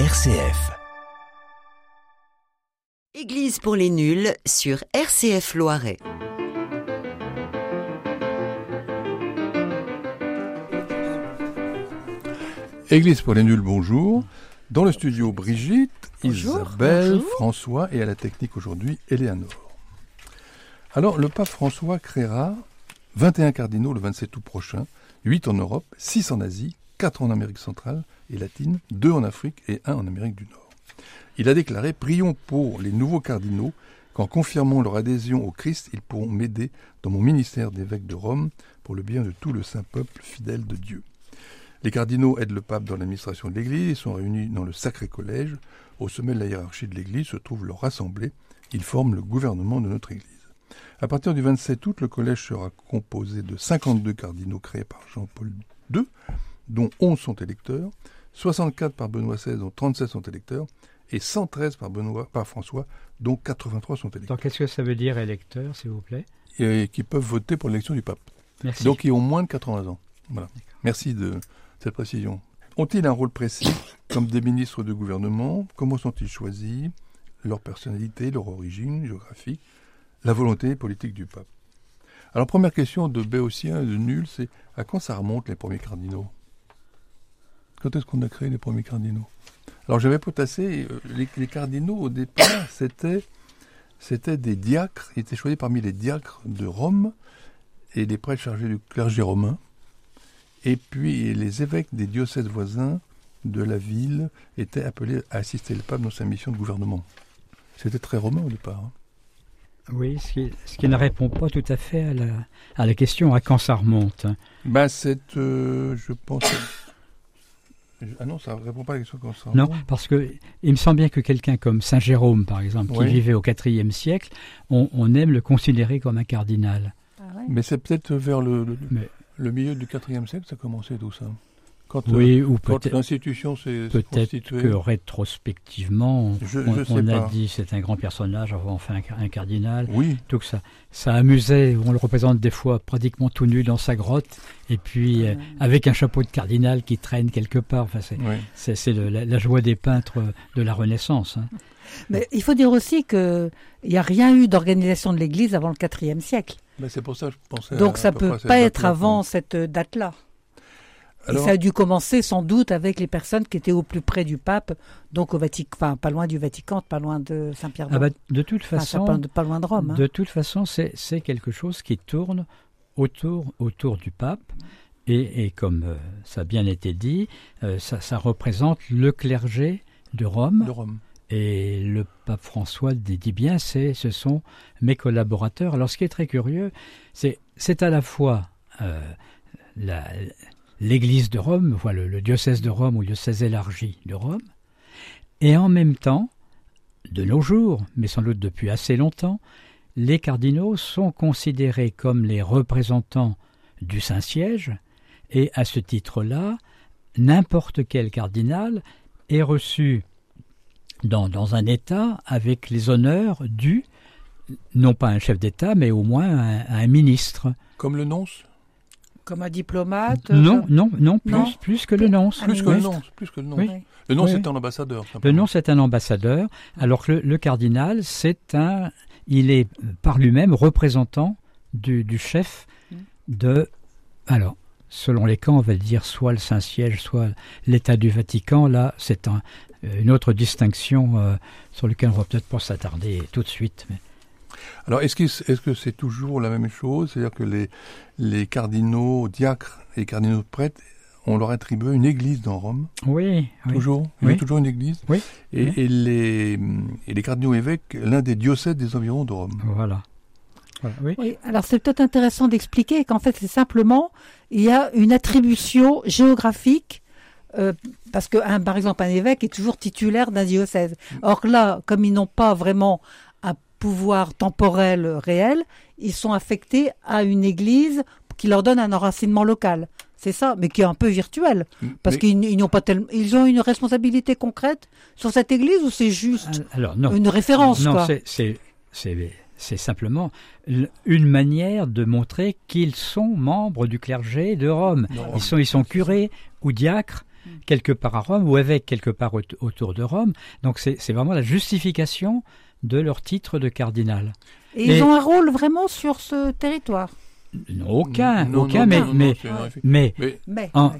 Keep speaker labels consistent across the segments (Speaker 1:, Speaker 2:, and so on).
Speaker 1: RCF.
Speaker 2: Église pour les nuls sur RCF Loiret.
Speaker 3: Église pour les nuls, bonjour. Dans le studio, Brigitte,
Speaker 2: Bonjour,
Speaker 3: Isabelle,
Speaker 2: bonjour.
Speaker 3: François et à la technique aujourd'hui, Eleanor. Alors, le pape François créera 21 cardinaux le 27 août prochain, 8 en Europe, 6 en Asie, 4 en Amérique centrale et latine, 2 en Afrique et 1 en Amérique du Nord. Il a déclaré Prions pour les nouveaux cardinaux, qu'en confirmant leur adhésion au Christ, ils pourront m'aider dans mon ministère d'évêque de Rome pour le bien de tout le saint peuple fidèle de Dieu. Les cardinaux aident le pape dans l'administration de l'Église et sont réunis dans le Sacré Collège. Au sommet de la hiérarchie de l'Église se trouve leur assemblée. Ils forment le gouvernement de notre Église. À partir du 27 août, le collège sera composé de 52 cardinaux créés par Jean-Paul II, dont 11 sont électeurs, 64 par Benoît XVI, dont 37 sont électeurs, et 113 par, Benoît, par François, dont 83 sont électeurs,
Speaker 4: Donc, qu'est-ce que ça veut dire électeur, s'il vous plaît?
Speaker 3: Et qui peuvent voter pour l'élection du pape.
Speaker 4: Merci.
Speaker 3: Donc ils ont moins de 80 ans. Voilà. Merci de cette précision. Ont-ils un rôle précis comme des ministres de gouvernement? Comment sont-ils choisis? Leur personnalité, leur origine géographique, la volonté politique du pape? Alors première question de Béotien et de Nul, c'est à quand ça remonte les premiers cardinaux? Quand est-ce qu'on a créé les premiers cardinaux? Alors j'avais potassé, euh, les, les cardinaux au départ, c'était c'était des diacres, ils étaient choisis parmi les diacres de Rome et les prêtres chargés du clergé romain, et puis les évêques des diocèses voisins de la ville étaient appelés à assister le pape dans sa mission de gouvernement. C'était très romain au départ. hein.
Speaker 4: Oui, ce qui, ce qui ne répond pas tout à fait à la, à la question à quand ça remonte.
Speaker 3: Ben, c'est, euh, je pense. Ah non, ça ne répond pas à la question comme ça.
Speaker 4: Non, parce que il me semble bien que quelqu'un comme Saint Jérôme, par exemple, qui
Speaker 3: Oui.
Speaker 4: vivait au IVe siècle, on, on aime le considérer comme un cardinal.
Speaker 3: Mais c'est peut-être vers le, le,
Speaker 4: Mais-
Speaker 3: le milieu du IVe siècle que ça a commencé tout ça. Quand, euh,
Speaker 4: Oui, ou
Speaker 3: quand
Speaker 4: peut-être
Speaker 3: l'institution s'est s'est
Speaker 4: peut-être
Speaker 3: constituée.
Speaker 4: que rétrospectivement,
Speaker 3: Je-
Speaker 4: on,
Speaker 3: je sais
Speaker 4: on a
Speaker 3: pas.
Speaker 4: dit c'est un grand personnage, avant enfin un, un cardinal.
Speaker 3: Oui,
Speaker 4: Tout que ça, ça amusait. On le représente des fois pratiquement tout nu dans sa grotte, et puis euh, avec un chapeau de cardinal qui traîne quelque part. Enfin, c'est
Speaker 3: oui.
Speaker 4: C'est c'est le- la, la joie des peintres de la Renaissance. hein.
Speaker 5: Mais il faut dire aussi qu'il n'y a rien eu d'organisation de l'Église avant le IVe siècle.
Speaker 3: C'est pour ça que je pensais.
Speaker 5: Donc
Speaker 3: à-
Speaker 5: ça
Speaker 3: peu
Speaker 5: peut pas être avant cette date-là. Et ça a dû commencer sans doute avec les personnes qui étaient au plus près du pape, donc au Vatican, enfin pas loin du Vatican, pas loin de Saint-Pierre.
Speaker 4: Ah bah, de toute façon,
Speaker 5: pas, pas loin de Rome. hein.
Speaker 4: de toute façon, c'est quelque chose qui tourne autour autour du pape. Et, et comme euh, ça a bien été dit, euh, ça, ça représente le clergé de Rome.
Speaker 3: de Rome.
Speaker 4: Et le pape François le dit bien, c'est ce sont mes collaborateurs. Alors ce qui est très curieux, c'est c'est à la fois euh, la- l'Église de Rome, voilà, le, diocèse de Rome ou le diocèse élargi de Rome, et en même temps, de nos jours, mais sans doute depuis assez longtemps, les cardinaux sont considérés comme les représentants du Saint-Siège, et à ce titre-là, n'importe quel cardinal est reçu dans, un État avec les honneurs dus, non pas à un chef d'État, mais au moins un, un ministre.
Speaker 3: Comme le nonce?
Speaker 5: Comme un diplomate.
Speaker 4: Non,
Speaker 5: euh,
Speaker 4: non, non, plus,
Speaker 5: Non.
Speaker 4: plus que le nonce.
Speaker 3: Plus que le nonce. Plus que le nonce.
Speaker 4: Oui.
Speaker 3: Le nonce
Speaker 4: Oui,
Speaker 3: est
Speaker 4: oui.
Speaker 3: un ambassadeur.
Speaker 4: Le nonce est un ambassadeur, alors que le, le cardinal, c'est un, il est euh, par lui-même représentant du, du chef de, alors, selon les camps, on va dire soit le Saint-Siège, soit l'État du Vatican. Là, c'est un- une autre distinction euh, sur laquelle on va peut-être pas s'attarder tout de suite. mais-
Speaker 3: Alors, est-ce que c'est toujours la même chose? C'est-à-dire que les, les cardinaux diacres et les cardinaux prêtres, on leur attribue une église dans Rome?
Speaker 4: Oui, oui.
Speaker 3: Toujours? Il y
Speaker 4: Oui.
Speaker 3: a toujours une église?
Speaker 4: Oui.
Speaker 3: Et,
Speaker 4: Oui.
Speaker 3: et les, et les cardinaux évêques, l'un des diocèses des environs de Rome.
Speaker 4: Voilà. Voilà, Oui.
Speaker 5: Oui, alors c'est peut-être intéressant d'expliquer qu'en fait c'est simplement il y a une attribution géographique euh, parce que un, par exemple un évêque est toujours titulaire d'un diocèse. Or là, comme ils n'ont pas vraiment pouvoir temporel réel, ils sont affectés à une église qui leur donne un enracinement local. C'est ça, mais qui est un peu virtuel, parce
Speaker 3: Mais-
Speaker 5: qu'ils ils n'ont pas tellement, ils ont une responsabilité concrète sur cette église ou c'est juste
Speaker 4: Alors non.
Speaker 5: une référence
Speaker 4: non, c'est- simplement une manière de montrer qu'ils sont membres du clergé de Rome.
Speaker 3: Non.
Speaker 4: Ils sont ils sont curés ou diacres quelque part à Rome ou évêque quelque part aut- autour de Rome. Donc c'est c'est vraiment la justification de leur titre de cardinal.
Speaker 5: Et,
Speaker 4: Et-
Speaker 5: ils ont un rôle vraiment sur ce territoire.
Speaker 4: Non, Aucun,
Speaker 3: Non,
Speaker 4: aucun,
Speaker 3: non,
Speaker 4: mais,
Speaker 3: non,
Speaker 4: mais, mais En-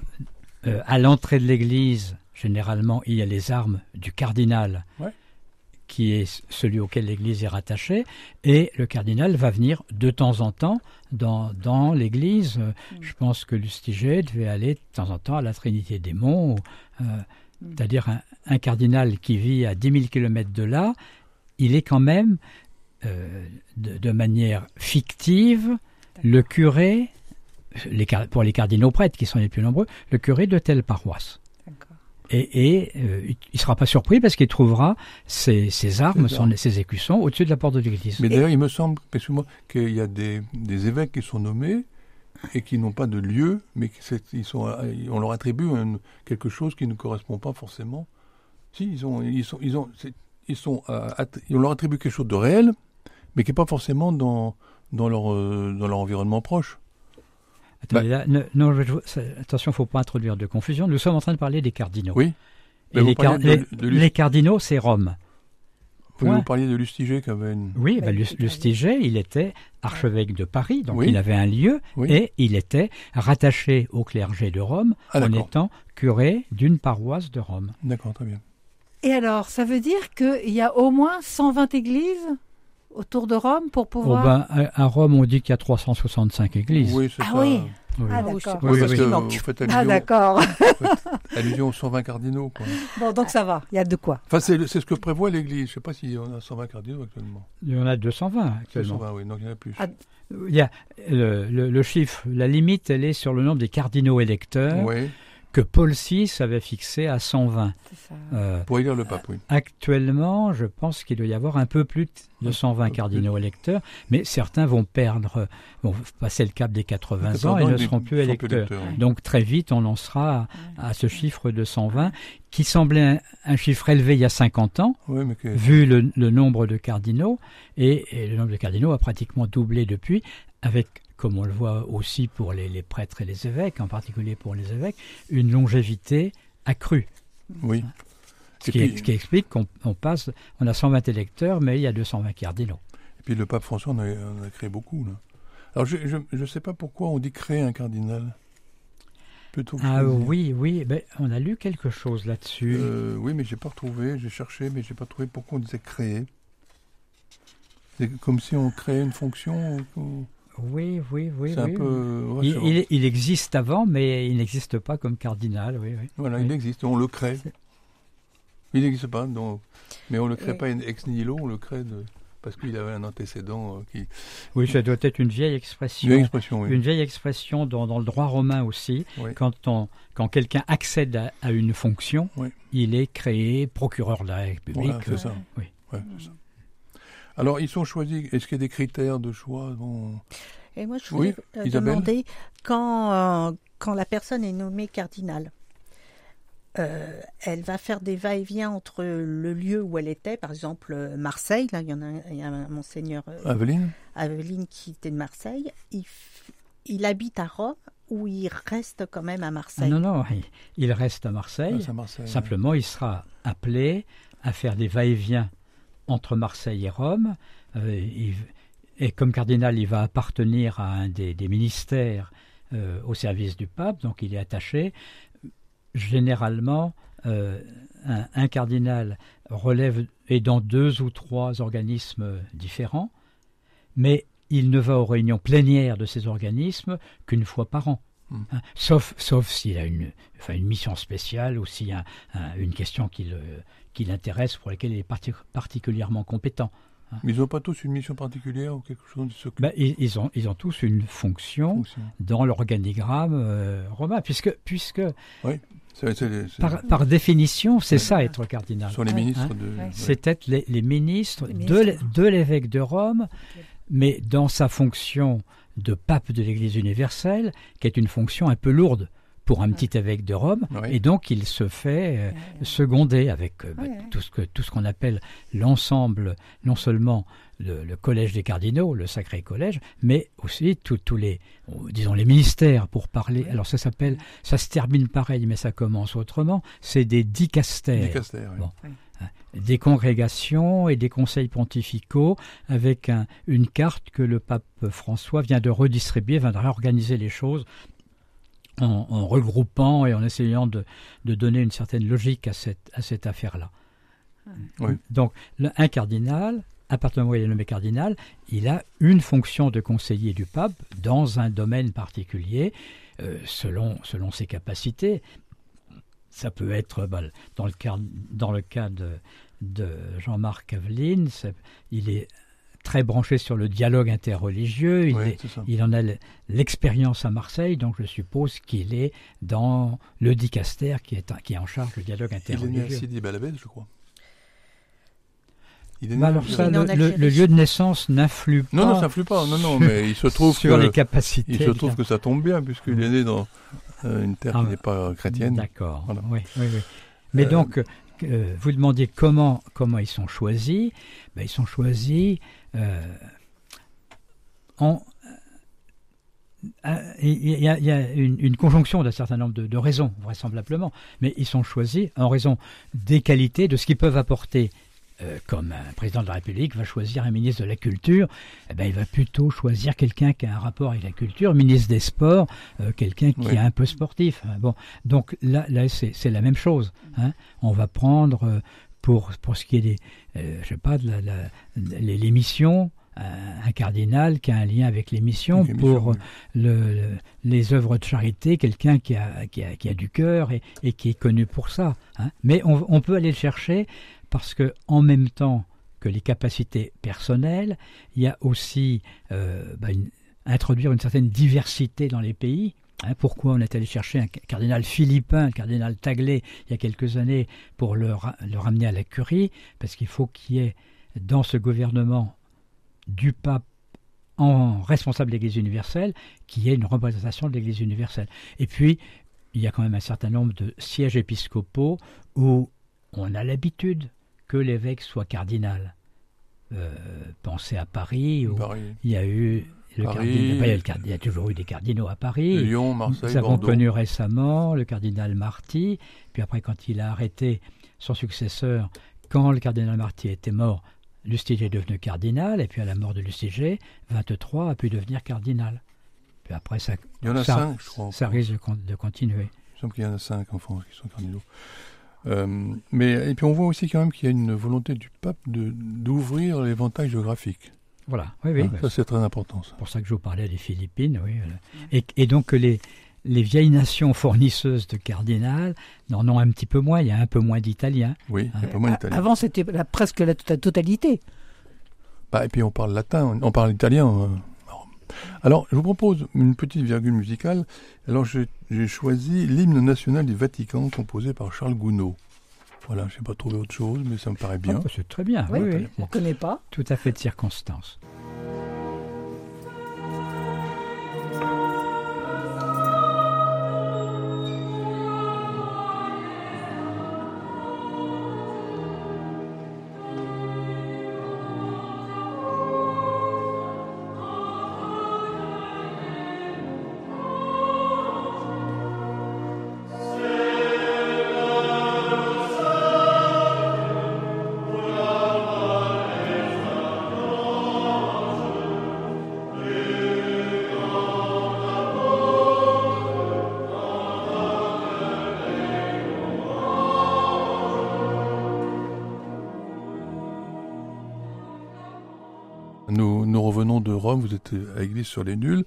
Speaker 4: euh, à l'entrée de l'église, généralement, il y a les armes du cardinal,
Speaker 3: Ouais.
Speaker 4: qui est celui auquel l'église est rattachée, et le cardinal va venir de temps en temps dans, dans l'église. Euh, Je pense que Lustiger devait aller de temps en temps à la Trinité des Monts, euh, c'est-à-dire un, un cardinal qui vit à 10 000 kilomètres de là, il est quand même, euh, de, de manière fictive, le curé, les, pour les cardinaux prêtres qui sont les plus nombreux, le curé de telle paroisse. Et, et, euh, il ne sera pas surpris parce qu'il trouvera ses, ses armes, son- ses écussons au-dessus de la porte de l'église.
Speaker 3: Mais d'ailleurs, il me semble, excuse-moi, qu'il y a des, des évêques qui sont nommés et qui n'ont pas de lieu, mais ils sont, on leur attribue un- quelque chose qui ne correspond pas forcément. Si, ils ont, ils sont, ils ont, c'est- ils sont, euh, on leur attribue quelque chose de réel, mais qui n'est pas forcément dans, dans leur, euh, dans leur environnement proche.
Speaker 4: Attendez, là, ne- non, je- ça- attention, il ne faut pas introduire de confusion. Nous sommes en train de parler des cardinaux.
Speaker 3: Oui.
Speaker 4: Et
Speaker 3: Mais vous
Speaker 4: les, car-
Speaker 3: parliez de-
Speaker 4: les-
Speaker 3: de-
Speaker 4: les cardinaux, c'est Rome.
Speaker 3: Vous parliez de Lustiger qui avait une.
Speaker 4: Oui,
Speaker 5: Ouais,
Speaker 4: bah,
Speaker 5: c'est
Speaker 4: Lustiger, il était archevêque de Paris, donc
Speaker 3: Oui.
Speaker 4: il avait un lieu,
Speaker 3: Oui.
Speaker 4: et il était rattaché au clergé de Rome
Speaker 3: Ah,
Speaker 4: en étant curé d'une paroisse de Rome.
Speaker 3: D'accord, très bien.
Speaker 5: Et alors, ça veut dire qu'il y a au moins 120 églises autour de Rome pour
Speaker 4: Oh,
Speaker 5: pouvoir...
Speaker 4: ben, à, à Rome, on dit qu'il y a 365 églises.
Speaker 3: Oui, c'est
Speaker 5: Ah
Speaker 3: ça.
Speaker 5: oui.
Speaker 4: Oui.
Speaker 5: Ah,
Speaker 1: oui,
Speaker 5: d'accord.
Speaker 1: c'est-
Speaker 3: Oui,
Speaker 4: Oui,
Speaker 5: Ah,
Speaker 3: allusion,
Speaker 5: d'accord.
Speaker 3: allusion aux 120 cardinaux. Quoi.
Speaker 5: Bon, donc ça va, il y a de quoi.
Speaker 3: Enfin, c'est c'est ce que prévoit l'Église. Je ne sais pas s'il y en a 120 cardinaux actuellement.
Speaker 4: Il y en a 220 actuellement.
Speaker 3: 120, oui, donc il y en a plus.
Speaker 5: Ah,
Speaker 4: Il y a le, le- le chiffre, la limite, elle est sur le nombre des cardinaux électeurs
Speaker 3: oui,
Speaker 4: que Paul VI avait fixé à 120.
Speaker 5: C'est ça.
Speaker 4: Euh,
Speaker 3: pour élire le pape, oui.
Speaker 4: Actuellement, je pense qu'il doit y avoir un peu plus de 120 cardinaux électeurs, mais certains vont perdre, vont passer le cap des 80 ans et ne seront plus électeurs. Donc très vite, on en sera à, à ce chiffre de 120, qui semblait un, un chiffre élevé il y a 50 ans,
Speaker 3: Oui, mais que-
Speaker 4: vu le, le nombre de cardinaux, et, et le nombre de cardinaux a pratiquement doublé depuis, avec, comme on le voit aussi pour les, les prêtres et les évêques, en particulier pour les évêques, une longévité accrue.
Speaker 3: oui.
Speaker 4: Ce qui,
Speaker 3: puis-
Speaker 4: ce qui explique qu'on on passe, on a 120 électeurs, mais il y a 220 cardinaux.
Speaker 3: Et puis le pape François en a, en a créé beaucoup. Là. Alors je ne sais pas pourquoi on dit créer un cardinal. Plutôt que
Speaker 4: Ah oui, oui, ben, on a lu quelque chose là-dessus.
Speaker 3: Euh, oui, mais j'ai pas retrouvé. J'ai cherché, mais j'ai pas trouvé pourquoi on disait créer. C'est comme si on créait une fonction. ou-
Speaker 4: Oui, oui, oui.
Speaker 3: c'est un
Speaker 4: oui.
Speaker 3: peu. ouais,
Speaker 4: Il,
Speaker 3: c'est-
Speaker 4: il- il existe avant, mais il n'existe pas comme cardinal, oui, oui.
Speaker 3: Voilà,
Speaker 4: Oui.
Speaker 3: il existe. On le crée. Il n'existe pas, donc, mais on le crée pas ex nihilo, on le crée de, parce qu'il avait un antécédent euh, qui.
Speaker 4: Oui, ça doit être une vieille expression.
Speaker 3: Une expression, oui.
Speaker 4: Une vieille expression dans, dans le droit romain aussi.
Speaker 3: Oui.
Speaker 4: Quand, on, quand quelqu'un accède à, à une fonction,
Speaker 3: Oui.
Speaker 4: il est créé procureur de la République.
Speaker 3: Voilà, c'est ça.
Speaker 4: Oui.
Speaker 3: Ouais, c'est ça. Alors, ils sont choisis. Est-ce qu'il y a des critères de choix bon...
Speaker 1: Et moi, je
Speaker 3: Oui,
Speaker 1: voulais euh,
Speaker 3: Isabelle
Speaker 1: demander quand, euh, quand la personne est nommée cardinal, euh, elle va faire des va-et-vient entre le lieu où elle était, par exemple euh, Marseille. Là, il y en a, un- il y a un monseigneur euh,
Speaker 3: Aveline
Speaker 1: Aveline qui était de Marseille. Il, habite à Rome ou il reste quand même à Marseille?
Speaker 4: non, non, il- il reste à Marseille.
Speaker 3: Ah, c'est à Marseille.
Speaker 4: Simplement, il sera appelé à faire des va-et-vient entre Marseille et Rome. Euh, il- et comme cardinal, il va appartenir à un des, des ministères euh, au service du pape, donc il est attaché. Généralement, euh, un, un cardinal relève est dans deux ou trois organismes différents, mais il ne va aux réunions plénières de ces organismes qu'une fois par an.
Speaker 3: Hmm.
Speaker 4: Hein, sauf sauf s'il a une, enfin, une mission spéciale ou s'il y a un- une question qui le- qui l'intéresse pour laquelle il est parti- particulièrement compétent.
Speaker 3: Mais ils n'ont pas tous une mission particulière ou quelque chose de ce
Speaker 4: Ben, ils, ils ont, ils ont tous une fonction
Speaker 3: fonction.
Speaker 4: dans l'organigramme euh, romain, puisque, puisque par, par définition, c'est
Speaker 3: Ouais.
Speaker 4: ça être cardinal.
Speaker 3: Ce sont les ministres
Speaker 4: Hein
Speaker 3: de.
Speaker 5: Ouais.
Speaker 4: C'est être les, les ministres,
Speaker 5: Les
Speaker 4: de l'évêque de Rome, mais dans sa fonction de pape de l'Église universelle, qui est une fonction un peu lourde, pour un petit évêque de Rome,
Speaker 3: Oui.
Speaker 4: et donc il se fait euh, seconder avec euh, bah, tout ce que tout ce qu'on appelle l'ensemble, non seulement le, le collège des cardinaux, le sacré collège, mais aussi tous les, euh, disons les ministères pour parler. Alors ça s'appelle, ça se termine pareil, mais ça commence autrement. C'est des dicastères
Speaker 3: oui.
Speaker 4: Bon. des congrégations et des conseils pontificaux avec un- une carte que le pape François vient de redistribuer, vient de réorganiser les choses en, en regroupant et en essayant de, de donner une certaine logique à cette, à cette affaire-là.
Speaker 3: Oui.
Speaker 4: Donc, le- un cardinal, à partir du moment où il est nommé cardinal, il a une fonction de conseiller du pape dans un domaine particulier, euh, selon, selon ses capacités. Ça peut être bah, dans, le cas, dans le cas de, de Jean-Marc Aveline, il est très branché sur le dialogue interreligieux, il,
Speaker 3: Oui,
Speaker 4: est-
Speaker 3: c'est ça.
Speaker 4: il en a l'expérience à Marseille, donc je suppose qu'il est dans le dicaster qui est, un- qui est en charge du dialogue
Speaker 3: Il est né à
Speaker 4: interreligieux.
Speaker 3: Sidi Belabed, je crois. Il est né
Speaker 4: Bah alors ça, le, lieu de naissance n'influe pas
Speaker 3: Non, non, ça influe pas. Non, non, mais il se trouve
Speaker 4: sur
Speaker 3: que
Speaker 4: les capacités.
Speaker 3: il se trouve que ça tombe bien puisqu'il est né dans euh, une terre
Speaker 4: Ah,
Speaker 3: qui n'est pas chrétienne.
Speaker 4: D'accord.
Speaker 3: Voilà.
Speaker 4: Oui, oui, oui. Mais
Speaker 3: Euh,
Speaker 4: donc, euh, vous demandiez comment, ils sont choisis. Ben, ils sont choisis euh, en. euh, Il y a, il y a une, conjonction d'un certain nombre de raisons, vraisemblablement, mais ils sont choisis en raison des qualités, de ce qu'ils peuvent apporter. Euh, comme un président de la République va choisir un ministre de la Culture, eh ben, il va plutôt choisir quelqu'un qui a un rapport avec la culture, ministre des Sports, euh, quelqu'un qui est un peu sportif. Hein, Bon, donc là, là c'est la même chose. hein. On va prendre euh, pour pour ce qui est des, je sais pas, de un, un cardinal qui a un lien avec les missions
Speaker 3: Donc, émission,
Speaker 4: pour
Speaker 3: oui.
Speaker 4: le, le- les œuvres de charité, quelqu'un qui a, qui, a, qui a du cœur et, et qui est connu pour ça. hein. Mais on, on peut aller le chercher parce que en même temps que les capacités personnelles, il y a aussi euh, bah, introduire une certaine diversité dans les pays. hein. pourquoi on est allé chercher un cardinal philippin, le cardinal Taglé, il y a quelques années, pour le, ra- le ramener à la curie? Parce qu'il faut qu'il y ait dans ce gouvernement du pape en responsable de l'Église universelle, qui ait une représentation de l'Église universelle. Et puis, il y a quand même un certain nombre de sièges épiscopaux où on a l'habitude que l'évêque soit cardinal. Euh, pensez à Paris, où
Speaker 3: Paris,
Speaker 4: il y a eu le
Speaker 3: Paris.
Speaker 4: cardinal, il, y a le card- il y a toujours eu des cardinaux à Paris.
Speaker 3: Lyon, Marseille,
Speaker 4: Nous avons
Speaker 3: Bordeaux.
Speaker 4: connu récemment le cardinal Marty, puis après quand il a arrêté son successeur, quand le cardinal Marty était mort, Lustiger est devenu cardinal, et puis à la mort de Lustiger, 23 a pu devenir cardinal. Puis après ça,
Speaker 3: Il y en a
Speaker 4: ça,
Speaker 3: cinq, je crois.
Speaker 4: ça risque de continuer.
Speaker 3: Il me semble qu'il y en a cinq en France qui sont cardinaux. Euh, mais et puis on voit aussi quand même qu'il y a une volonté du pape de d'ouvrir l'éventail géographique.
Speaker 4: Voilà, oui, oui.
Speaker 3: Hein, ça c'est très important.
Speaker 4: C'est pour ça que je vous parlais des Philippines, oui. voilà. Et, et donc que les, les vieilles nations fournisseuses de cardinal n'en ont un petit peu moins, il y a un peu moins d'Italiens.
Speaker 3: Oui,
Speaker 4: Ah,
Speaker 3: pas moins
Speaker 5: A-
Speaker 3: d'italien.
Speaker 5: Avant, c'était la- presque la, tota- totalité.
Speaker 3: Bah, et puis on parle latin, on- on parle italien. Alors, Alors, je vous propose une petite virgule musicale. Alors, j'ai j'ai choisi l'hymne national du Vatican composé par Charles Gounod. Voilà, je n'ai pas trouvé autre chose, mais ça me paraît bien.
Speaker 4: Ah, c'est très bien,
Speaker 5: Oui,
Speaker 4: oui, oui.
Speaker 5: On ne connaît pas.
Speaker 4: Tout à fait de circonstance.
Speaker 3: Rome, vous êtes à l'église sur les nuls.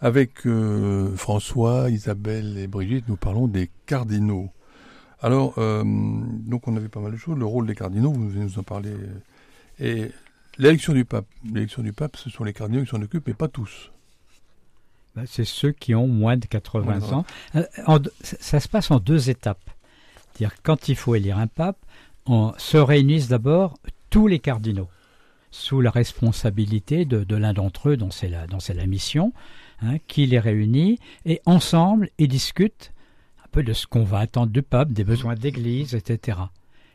Speaker 3: Avec euh, François, Isabelle et Brigitte, nous parlons des cardinaux. Alors, euh, donc on avait pas mal de choses. Le rôle des cardinaux, vous venez nous en parler. Et l'élection du pape. L'élection du pape, ce sont les cardinaux qui s'en occupent, mais pas tous.
Speaker 4: Bah, C'est ceux qui ont moins de 80
Speaker 3: Ouais,
Speaker 4: ans. Euh, en ça ça se passe en deux étapes. C'est-à-dire quand il faut élire un pape, on se réunissent d'abord tous les cardinaux sous la responsabilité de, de l'un d'entre eux dont c'est la, mission, hein, qui les réunit et ensemble ils discutent peu de ce qu'on va attendre du pape, des besoins d'église, etc.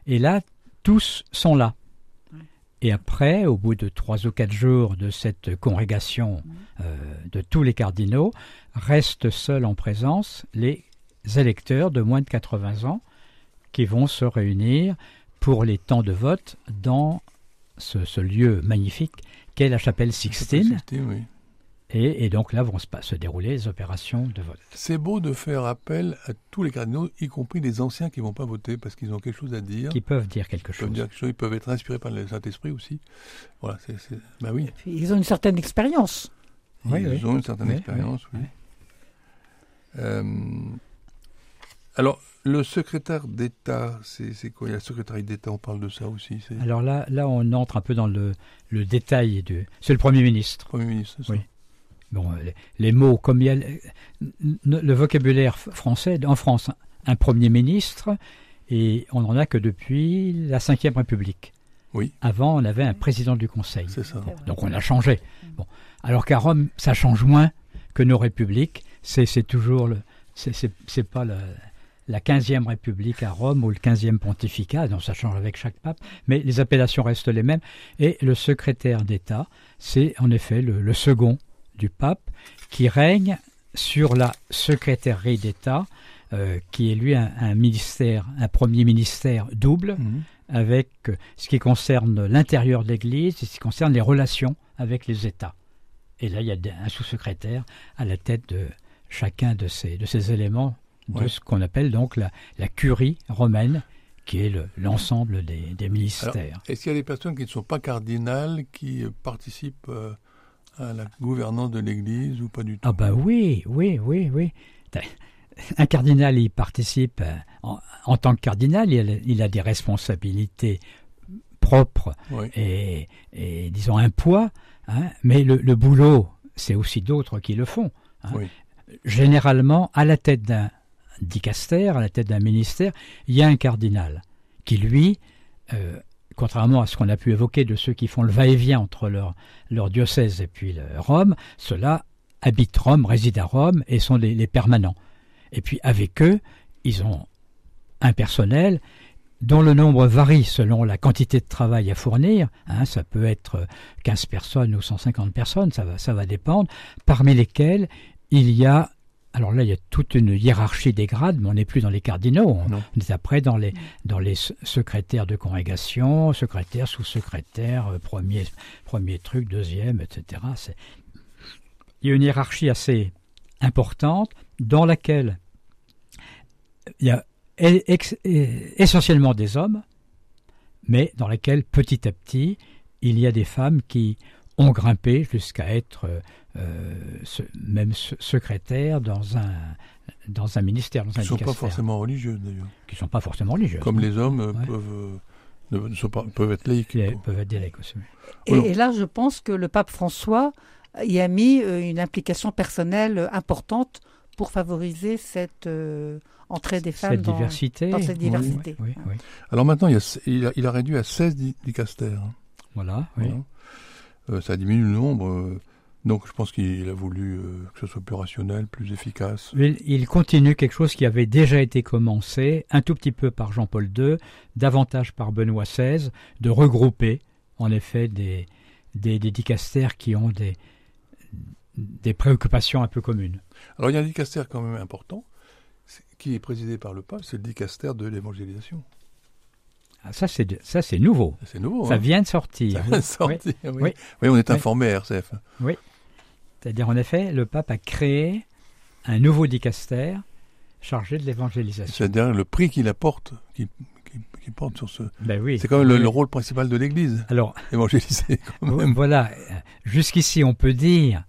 Speaker 4: Et là, tous sont là. Et après, au bout de trois ou quatre jours de cette congrégation euh, de tous les cardinaux, restent seuls en présence les électeurs de moins de 80 ans qui vont se réunir pour les temps de vote dans ce, ce lieu magnifique qu'est la chapelle Sixtine.
Speaker 3: Sixtine, oui.
Speaker 4: Et, et donc là vont se, dérouler les opérations de vote.
Speaker 3: C'est beau de faire appel à tous les cardinaux, y compris les anciens qui vont pas voter parce qu'ils ont quelque chose à dire.
Speaker 4: Qui peuvent dire quelque
Speaker 3: Ils peuvent
Speaker 4: chose.
Speaker 3: dire quelque chose, ils peuvent être inspirés par le Saint-Esprit aussi. Voilà, c'est, c'est- bah oui,
Speaker 5: Puis ils ont une certaine expérience.
Speaker 4: Oui,
Speaker 3: ils
Speaker 4: oui.
Speaker 3: ont une certaine
Speaker 4: Oui,
Speaker 3: expérience, oui.
Speaker 4: oui,
Speaker 3: Euh, alors, le secrétaire d'État, c'est, quoi? Il y a le secrétaire d'État, on parle de ça aussi.
Speaker 4: Alors là, là, on entre un peu dans le, le détail. De... C'est le Premier ministre.
Speaker 3: Premier ministre, c'est ça
Speaker 4: Oui. Bon, euh, les, les mots, comme il y a le, le vocabulaire français, en France, un Premier ministre, et on n'en a que depuis la Ve République.
Speaker 3: Oui.
Speaker 4: Avant, on avait un président du Conseil.
Speaker 3: C'est ça.
Speaker 4: Donc on a changé. Bon. Alors qu'à Rome, ça change moins que nos républiques. C'est c'est toujours le. C'est c'est- c'est pas le- la 15e république à Rome ou le 15e pontificat. Non, ça change avec chaque pape. Mais les appellations restent les mêmes. Et le secrétaire d'État, c'est en effet le, le second du pape qui règne sur la secrétairerie d'État, euh, qui est lui un, un ministère, un premier ministère double
Speaker 3: Mhm.
Speaker 4: avec ce qui concerne l'intérieur de l'Église et ce qui concerne les relations avec les États. Et là, il y a un sous-secrétaire à la tête de chacun de ces, de ces éléments, de
Speaker 3: Ouais.
Speaker 4: ce qu'on appelle donc la, la curie romaine, qui est le- l'ensemble des, des ministères.
Speaker 3: Est-ce qu'il y a des personnes qui ne sont pas cardinales qui euh, participent euh, à la gouvernance de l'Église ou pas du tout?
Speaker 4: Ah bah oui, oui, oui, oui. Un cardinal, il participe euh, en, en tant que cardinal, il a, il a des responsabilités propres
Speaker 3: Oui.
Speaker 4: et, et, disons un poids, hein, mais le, le boulot, c'est aussi d'autres qui le font. hein.
Speaker 3: Oui.
Speaker 4: Généralement, à la tête d'un dicaster, à la tête d'un ministère, il y a un cardinal qui, lui, euh, contrairement à ce qu'on a pu évoquer de ceux qui font le va-et-vient entre leur, leur diocèse et puis Rome, ceux-là habitent Rome, résident à Rome et sont les, les permanents. Et puis avec eux, ils ont un personnel dont le nombre varie selon la quantité de travail à fournir. hein, ça peut être 15 personnes ou 150 personnes, ça va, ça va dépendre. Parmi lesquelles il y a, alors là il y a toute une hiérarchie des grades, mais on n'est plus dans les cardinaux, on,
Speaker 3: Non.
Speaker 4: est après dans les, dans les se- secrétaires de congrégation, secrétaires, sous-secrétaires, euh, premier, premier truc, deuxième, etc. C'est- Il y a une hiérarchie assez importante dans laquelle il y a ex- essentiellement des hommes, mais dans laquelle petit à petit il y a des femmes qui ont grimpé jusqu'à être euh, même se- secrétaires dans un dans un ministère, dans
Speaker 3: Ils
Speaker 4: un
Speaker 3: ne sont pas forcément religieux d'ailleurs.
Speaker 4: qui sont pas forcément religieux,
Speaker 3: Comme les hommes euh,
Speaker 4: Ouais.
Speaker 3: peuvent, euh, ne, ne sont pas, peuvent être laïcs.
Speaker 4: qui peuvent être des laïcs aussi.
Speaker 5: Et, là, je pense que le pape François y a mis une implication personnelle importante pour favoriser cette euh, entrée des femmes
Speaker 4: Cette
Speaker 5: dans,
Speaker 4: diversité.
Speaker 5: dans cette diversité.
Speaker 4: Oui, oui, oui.
Speaker 3: Alors maintenant, il, y a, il, a, il a réduit à 16 di- dicastères. hein.
Speaker 4: Voilà, oui.
Speaker 3: Voilà. Euh, ça diminue le nombre. Donc je pense qu'il a voulu euh, que ce soit plus rationnel, plus efficace.
Speaker 4: Il, il continue quelque chose qui avait déjà été commencé, un tout petit peu par Jean-Paul II, davantage par Benoît XVI, de regrouper en effet des, des, qui ont des, des préoccupations un peu communes.
Speaker 3: Alors il y a un dicaster quand même important, qui est présidé par le pape, c'est le dicaster de l'évangélisation.
Speaker 4: Ah, ça, c'est ça, c'est nouveau.
Speaker 3: C'est nouveau.
Speaker 4: Ça
Speaker 3: hein.
Speaker 4: vient de sortir.
Speaker 3: Ça vient de sortir, oui.
Speaker 4: Oui.
Speaker 3: Oui, on est
Speaker 4: Oui.
Speaker 3: informé à RCF.
Speaker 4: C'est-à-dire, en effet, le pape a créé un nouveau dicaster chargé de l'évangélisation.
Speaker 3: C'est-à-dire le prix qu'il apporte, qu'il porte sur ce.
Speaker 4: Ben oui.
Speaker 3: C'est quand même le,
Speaker 4: Oui.
Speaker 3: le rôle principal de l'Église,
Speaker 4: Alors,
Speaker 3: évangéliser quand même.
Speaker 4: Voilà, jusqu'ici on peut dire,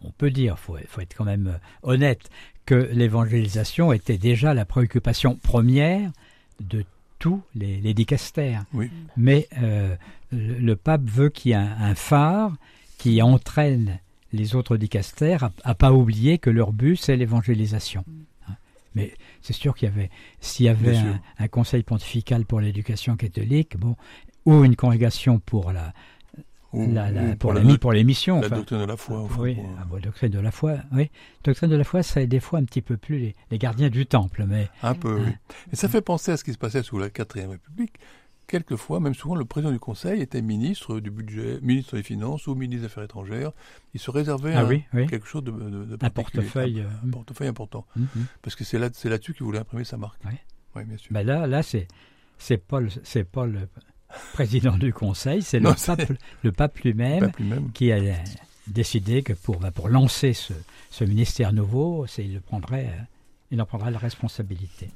Speaker 4: on peut dire, faut, faut être quand même euh, honnête, que l'évangélisation était déjà la préoccupation première de tous les, les dicastères.
Speaker 3: Oui.
Speaker 4: Mais euh, le, le pape veut qu'il y ait un, un phare qui entraîne les autres dicastères à, à pas oublier que leur but c'est l'évangélisation. Hein. Mais c'est sûr qu'il y avait, s'il y avait un, un conseil pontifical pour l'éducation catholique, bon, ou une congrégation pour la
Speaker 3: Ou-
Speaker 4: la, la-
Speaker 3: ou
Speaker 4: pour,
Speaker 3: la
Speaker 4: la, mi-
Speaker 3: doc-
Speaker 4: pour l'émission.
Speaker 3: la
Speaker 4: enfin.
Speaker 3: doctrine de la foi. enfin,
Speaker 4: oui,
Speaker 3: pour-
Speaker 4: ah bon, doctrine de la foi, oui. Doctrine de la foi, c'est des fois un petit peu plus les, les gardiens du temple, mais
Speaker 3: Un peu, oui. Et ça fait penser à ce qui se passait sous la quatrième République. Quelquefois, même souvent, le président du Conseil était ministre du budget, ministre des Finances ou ministre des Affaires étrangères. Il se réservait
Speaker 4: ah
Speaker 3: un-
Speaker 4: oui, oui,
Speaker 3: quelque chose de, de, de
Speaker 4: un
Speaker 3: particulier.
Speaker 4: portefeuille. euh,
Speaker 3: Un portefeuille important.
Speaker 4: hum, hum.
Speaker 3: Parce que c'est là, c'est là-dessus qu'il voulait imprimer sa marque. Oui, bien sûr.
Speaker 4: Ben là, là, c'est c'est pas le, c'est pas le président du Conseil, c'est le pape, le pape lui-même qui a décidé que pour, ben, pour lancer ce, ce ministère nouveau, il le prendrait, euh, il en prendrait la responsabilité.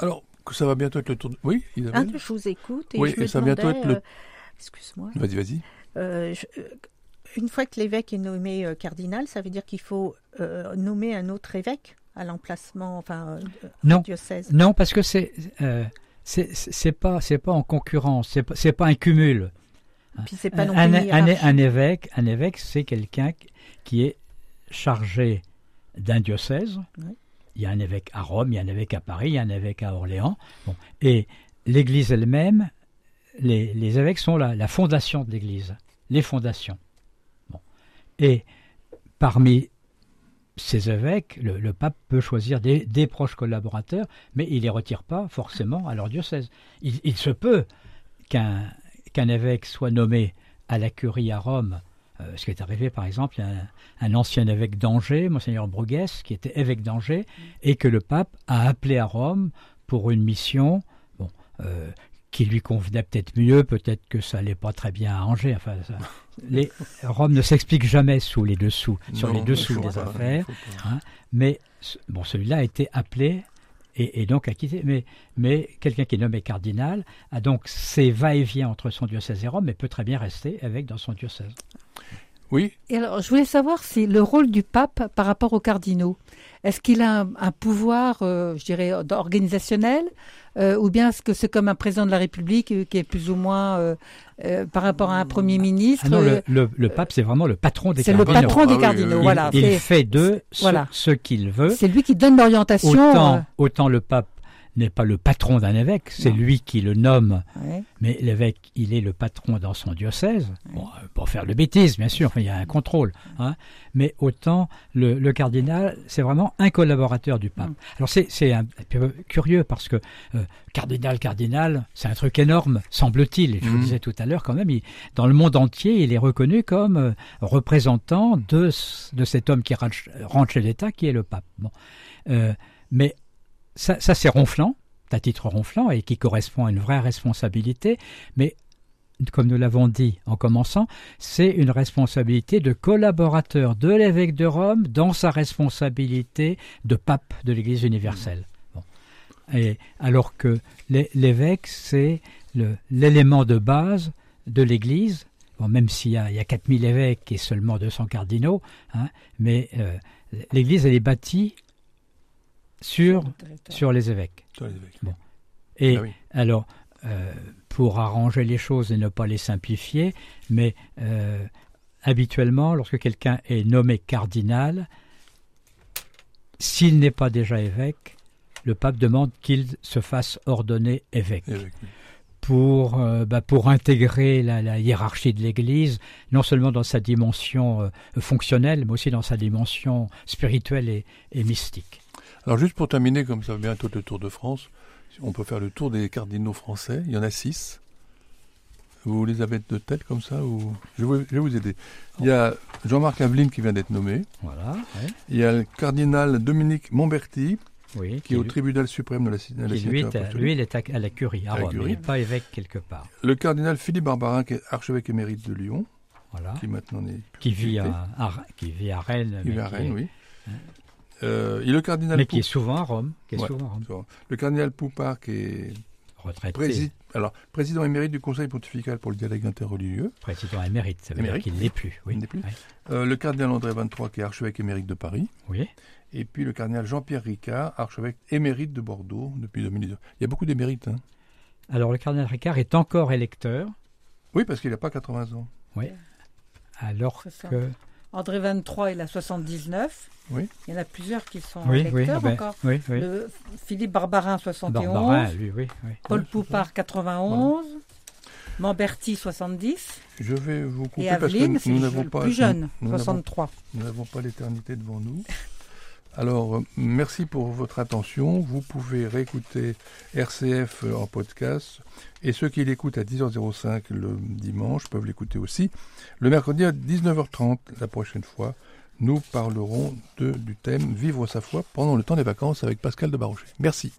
Speaker 3: Alors, ça va bientôt être le tour de... Oui,
Speaker 1: Ah,
Speaker 3: Isabelle
Speaker 1: je vous écoute et
Speaker 3: Oui,
Speaker 1: je me
Speaker 3: et ça va bientôt
Speaker 1: demandais,
Speaker 3: être le-
Speaker 1: euh, Excuse-moi.
Speaker 3: Vas-y, vas-y.
Speaker 1: Euh, euh, une fois que l'évêque est nommé euh, cardinal, ça veut dire qu'il faut euh, nommer un autre évêque à l'emplacement, enfin, euh,
Speaker 4: Non.
Speaker 1: au diocèse.
Speaker 4: Non, parce que c'est euh, c'est c'est pas c'est pas en concurrence, c'est pas c'est pas un cumul.
Speaker 1: Puis c'est pas non
Speaker 4: un,
Speaker 1: plus
Speaker 4: un évêque, un évêque, c'est quelqu'un qui est chargé d'un diocèse.
Speaker 1: Oui.
Speaker 4: Il y a un évêque à Rome, il y a un évêque à Paris, il y a un évêque à Orléans. Et l'Église elle-même, les, évêques sont la, la fondation de l'Église, les fondations. Et parmi ces évêques, le, pape peut choisir des, proches collaborateurs, mais il ne les retire pas forcément à leur diocèse. Il, se peut qu'un évêque soit nommé à la curie à Rome. Euh, ce qui est arrivé, par exemple, il y a un, un ancien évêque d'Angers, Monseigneur Bruguès, qui était évêque d'Angers, et que le pape a appelé à Rome pour une mission bon, euh, qui lui convenait peut-être mieux, peut-être que ça allait pas très bien à Angers. Enfin, ça- les, Rome ne s'explique jamais sous les dessous, sur
Speaker 3: Non,
Speaker 4: les dessous des
Speaker 3: pas,
Speaker 4: affaires.
Speaker 3: pas.
Speaker 4: Mais bon, celui-là a été appelé et, donc a quitté. Mais, mais quelqu'un qui est nommé cardinal a donc ses va-et-vient entre son diocèse et Rome, mais peut très bien rester évêque dans son diocèse.
Speaker 3: Oui,
Speaker 5: Et alors, je voulais savoir si le rôle du pape par rapport aux cardinaux, est-ce qu'il a un, un pouvoir, euh, je dirais, organisationnel, euh, ou bien est-ce que c'est comme un président de la République euh, qui est plus ou moins par rapport à un premier ministre
Speaker 4: Ah non, le, le- le pape, c'est vraiment le patron des
Speaker 5: C'est le
Speaker 4: cardinaux.
Speaker 5: patron
Speaker 3: Ah
Speaker 5: des
Speaker 3: oui,
Speaker 5: cardinaux,
Speaker 3: oui, oui.
Speaker 5: voilà.
Speaker 4: Il fait d'eux ce,
Speaker 5: voilà.
Speaker 4: ce qu'il veut.
Speaker 5: C'est lui qui donne l'orientation.
Speaker 4: Autant, autant le pape n'est pas le patron d'un évêque, c'est lui qui le nomme,
Speaker 5: ouais.
Speaker 4: mais l'évêque, il est le patron dans son diocèse. Bon, euh, pour faire de bêtises, bien sûr, il y a un contrôle. hein. Mais autant le, le cardinal, c'est vraiment un collaborateur du pape.
Speaker 5: Mm.
Speaker 4: Alors c'est c'est un peu curieux parce que euh, cardinal, cardinal, c'est un truc énorme, semble-t-il. Et Je vous
Speaker 3: Mm.
Speaker 4: disais tout à l'heure, quand même, il- dans le monde entier, il est reconnu comme euh, représentant de, de cet homme qui rentre, rentre chez l'État, qui est le pape. Bon. Euh, mais ça, c'est ronflant, à titre ronflant, et qui correspond à une vraie responsabilité, mais comme nous l'avons dit en commençant, c'est une responsabilité de collaborateur de l'évêque de Rome dans sa responsabilité de pape de l'Église universelle. Et alors que l'é- l'évêque, c'est l'élément de base de l'Église, bon, même s'il y a, a 4000 évêques et seulement 200 cardinaux, hein, mais euh, l'Église, elle est bâtie sur, sur les évêques.
Speaker 3: sur les évêques.
Speaker 4: Et
Speaker 3: Ah oui.
Speaker 4: alors, euh, pour arranger les choses et ne pas les simplifier, mais euh, habituellement, lorsque quelqu'un est nommé cardinal, s'il n'est pas déjà évêque, le pape demande qu'il se fasse ordonner évêque
Speaker 3: Évêque, oui.
Speaker 4: pour, euh, bah, pour intégrer la, la hiérarchie de l'Église, non seulement dans sa dimension euh, fonctionnelle, mais aussi dans sa dimension spirituelle et, et mystique.
Speaker 3: Alors juste pour terminer, comme ça va bientôt le Tour de France, on peut faire le tour des cardinaux français. Il y en a six. Vous les avez de tête comme ça ou? Je vais, je vais vous aider. Il y a Jean-Marc Aveline qui vient d'être nommé.
Speaker 4: Voilà.
Speaker 3: Il y a le cardinal Dominique Montberti
Speaker 4: Oui,
Speaker 3: qui est au tribunal suprême de la, de la
Speaker 4: qui, lui, est lui, il est à, à la curie, à Rome.
Speaker 3: curie.
Speaker 4: Il n'est pas évêque quelque part.
Speaker 3: Le cardinal Philippe Barbarin qui est archevêque émérite de Lyon,
Speaker 4: Voilà.
Speaker 3: qui maintenant
Speaker 4: Qui vit à, à- qui vit à Rennes.
Speaker 3: qui vit à Rennes,
Speaker 4: est-
Speaker 3: oui. Euh, et le cardinal
Speaker 4: Mais qui est souvent à Rome. Qui est
Speaker 3: Ouais.
Speaker 4: souvent à Rome.
Speaker 3: Le cardinal Poupard qui est
Speaker 4: Retraité.
Speaker 3: prési- alors, président émérite du Conseil pontifical pour le dialogue interreligieux.
Speaker 4: Président émérite. Ça veut
Speaker 3: Émérite.
Speaker 4: dire qu'il ne l'est plus. Oui.
Speaker 3: Il n'est plus.
Speaker 4: Ouais.
Speaker 3: Euh, le cardinal André 23 qui est archevêque émérite de Paris.
Speaker 4: Oui.
Speaker 3: Et puis le cardinal Jean-Pierre Ricard, archevêque émérite de Bordeaux depuis 2002. Il y a beaucoup d'émérites. Hein.
Speaker 4: Alors, le cardinal Ricard est encore électeur,
Speaker 3: Oui, parce qu'il n'a pas 80 ans.
Speaker 4: alors
Speaker 5: C'est ça.
Speaker 4: que.
Speaker 5: André 23, il a 79.
Speaker 3: Oui.
Speaker 5: Il y en a plusieurs qui sont
Speaker 4: Oui, oui,
Speaker 5: électeurs
Speaker 4: ben,
Speaker 5: encore.
Speaker 4: oui, oui.
Speaker 5: Le Philippe Barbarin, 71.
Speaker 4: Barbarin, lui, oui. oui.
Speaker 5: Paul Poupard, 91. Mamberti 70
Speaker 3: Je vais vous couper
Speaker 5: et
Speaker 3: parce
Speaker 5: Aveline,
Speaker 3: que nous n'avons pas
Speaker 5: plus jeune,
Speaker 3: nous n'avons-
Speaker 5: 63.
Speaker 3: Nous n'avons pas l'éternité devant nous. Alors, euh, merci pour votre attention. Vous pouvez réécouter RCF en podcast. Et ceux qui l'écoutent à 10h05 le dimanche peuvent l'écouter aussi. Le mercredi à 19h30, la prochaine fois, nous parlerons de, du thème Vivre sa foi pendant le temps des vacances avec Pascal de Barocher. Merci.